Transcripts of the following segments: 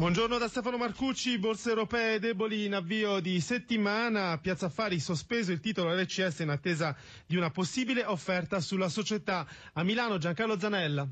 Buongiorno da Stefano Marcucci, borse europee deboli in avvio di settimana, Piazza Affari sospeso il titolo RCS in attesa di una possibile offerta sulla società. A Milano Giancarlo Zanella.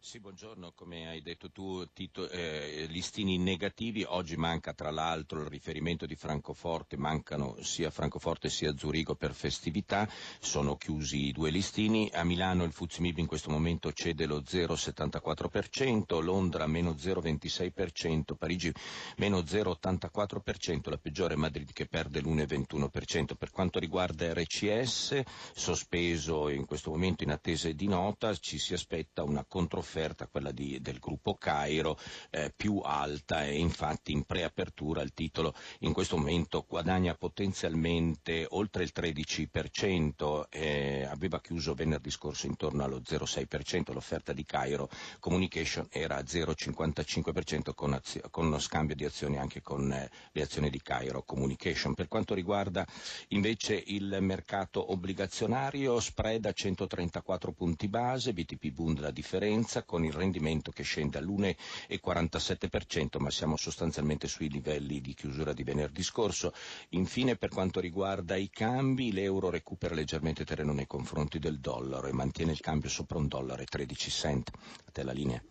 Sì, buongiorno, come hai detto tu, Tito, eh, listini negativi, oggi manca tra l'altro il riferimento di Francoforte, mancano sia Francoforte sia Zurigo per festività, sono chiusi i due listini, a Milano il Fuzimib in questo momento cede lo 0,74%, Londra meno 0,26%, Parigi meno 0,84%, la peggiore è Madrid che perde l'1,21%. Per quanto riguarda RCS, sospeso in questo momento in attesa di nota, ci si aspetta una controfferta offerta, quella di, del gruppo Cairo, eh, più alta e infatti in preapertura il titolo in questo momento guadagna potenzialmente oltre il 13%, eh, aveva chiuso venerdì scorso intorno allo 0,6%, l'offerta di Cairo Communication era a 0,55% con, azio, con uno scambio di azioni anche con eh, le azioni di Cairo Communication. Per quanto riguarda invece il mercato obbligazionario, spread a 134 punti base, BTP Bund la differenza, finanza con il rendimento che scende all'1,47%, ma siamo sostanzialmente sui livelli di chiusura di venerdì scorso. Infine, per quanto riguarda i cambi, l'euro recupera leggermente terreno nei confronti del dollaro e mantiene il cambio sopra un dollaro e 13 cent. A te la linea.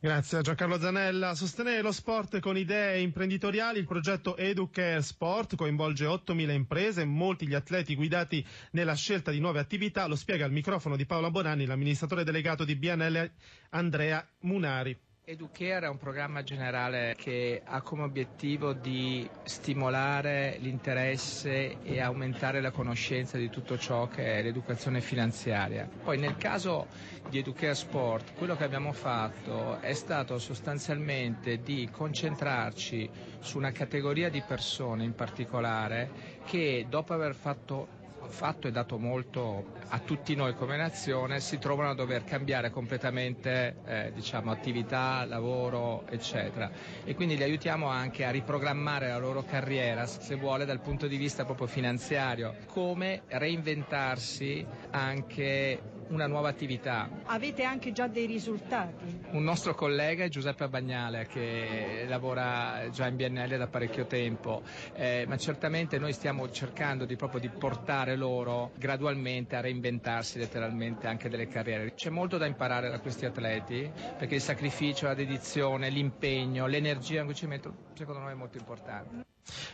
Grazie a Giancarlo Zanella. Sostenere lo sport con idee imprenditoriali, il progetto Educare Sport coinvolge 8.000 imprese molti gli atleti guidati nella scelta di nuove attività. Lo spiega al microfono di Paola Bonanni l'amministratore delegato di BNL Andrea Munari. Educare è un programma generale che ha come obiettivo di stimolare l'interesse e aumentare la conoscenza di tutto ciò che è l'educazione finanziaria. Poi nel caso di Educare Sport quello che abbiamo fatto è stato sostanzialmente di concentrarci su una categoria di persone in particolare che dopo aver fatto fatto e dato molto a tutti noi come nazione, si trovano a dover cambiare completamente eh, diciamo, attività, lavoro, eccetera. E quindi li aiutiamo anche a riprogrammare la loro carriera, se vuole, dal punto di vista proprio finanziario, come reinventarsi anche una nuova attività. Avete anche già dei risultati? Un nostro collega è Giuseppe Bagnale che lavora già in BNL da parecchio tempo, eh, ma certamente noi stiamo cercando di, proprio di portare loro gradualmente a reinventarsi letteralmente anche delle carriere. C'è molto da imparare da questi atleti perché il sacrificio, la dedizione, l'impegno, l'energia in cui ci mettono secondo noi è molto importante.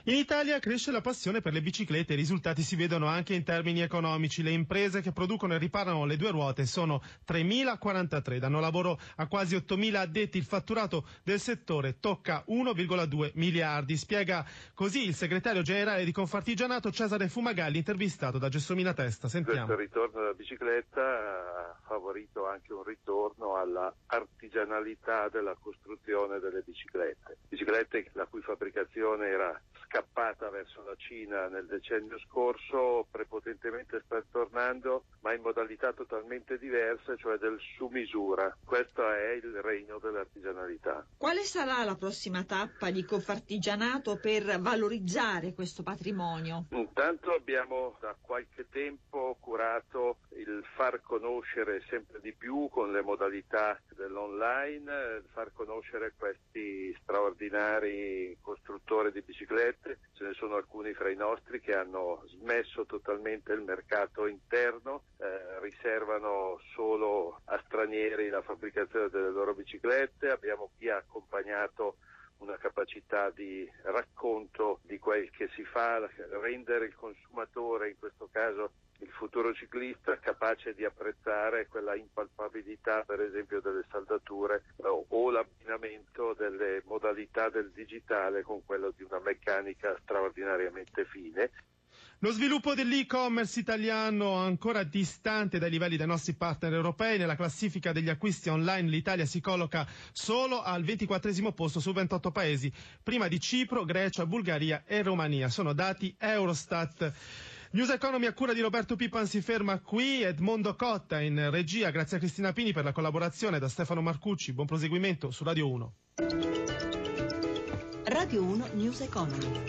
In Italia cresce la passione per le biciclette, i risultati si vedono anche in termini economici. Le imprese che producono e riparano le due ruote sono 3.043, danno lavoro a quasi 8.000 addetti, il fatturato del settore tocca 1,2 miliardi. Spiega così il segretario generale di Confartigianato Cesare Fumagalli, intervistato da Gessomina Testa. Sentiamo. Questo ritorno alla bicicletta ha favorito anche un ritorno alla della costruzione delle biciclette. Biciclette la cui fabbricazione era scappata verso la Cina nel decennio scorso, prepotentemente sta tornando, ma in modalità totalmente diverse, cioè del su misura. Questo è il regno dell'artigianalità. Quale sarà la prossima tappa di Confartigianato per valorizzare questo patrimonio? Intanto abbiamo da qualche tempo far conoscere sempre di più con le modalità dell'online, far conoscere questi straordinari costruttori di biciclette. Ce ne sono alcuni fra i nostri che hanno smesso totalmente il mercato interno, eh, riservano solo a stranieri la fabbricazione delle loro biciclette. Abbiamo chi ha accompagnato una capacità di racconto di quel che si fa, rendere il consumatore, in questo caso il futuro ciclista, capace di apprezzare quella impalpabilità per esempio delle saldature o l'abbinamento delle modalità del digitale con quello di una meccanica straordinariamente fine. Lo sviluppo dell'e-commerce italiano ancora distante dai livelli dei nostri partner europei. Nella classifica degli acquisti online l'Italia si colloca solo al 24 posto su 28 paesi, prima di Cipro, Grecia, Bulgaria e Romania. Sono dati Eurostat. News Economy a cura di Roberto Pipan si ferma qui, Edmondo Cotta in regia, grazie a Cristina Pini per la collaborazione, da Stefano Marcucci, buon proseguimento su Radio 1. Radio 1 News Economy.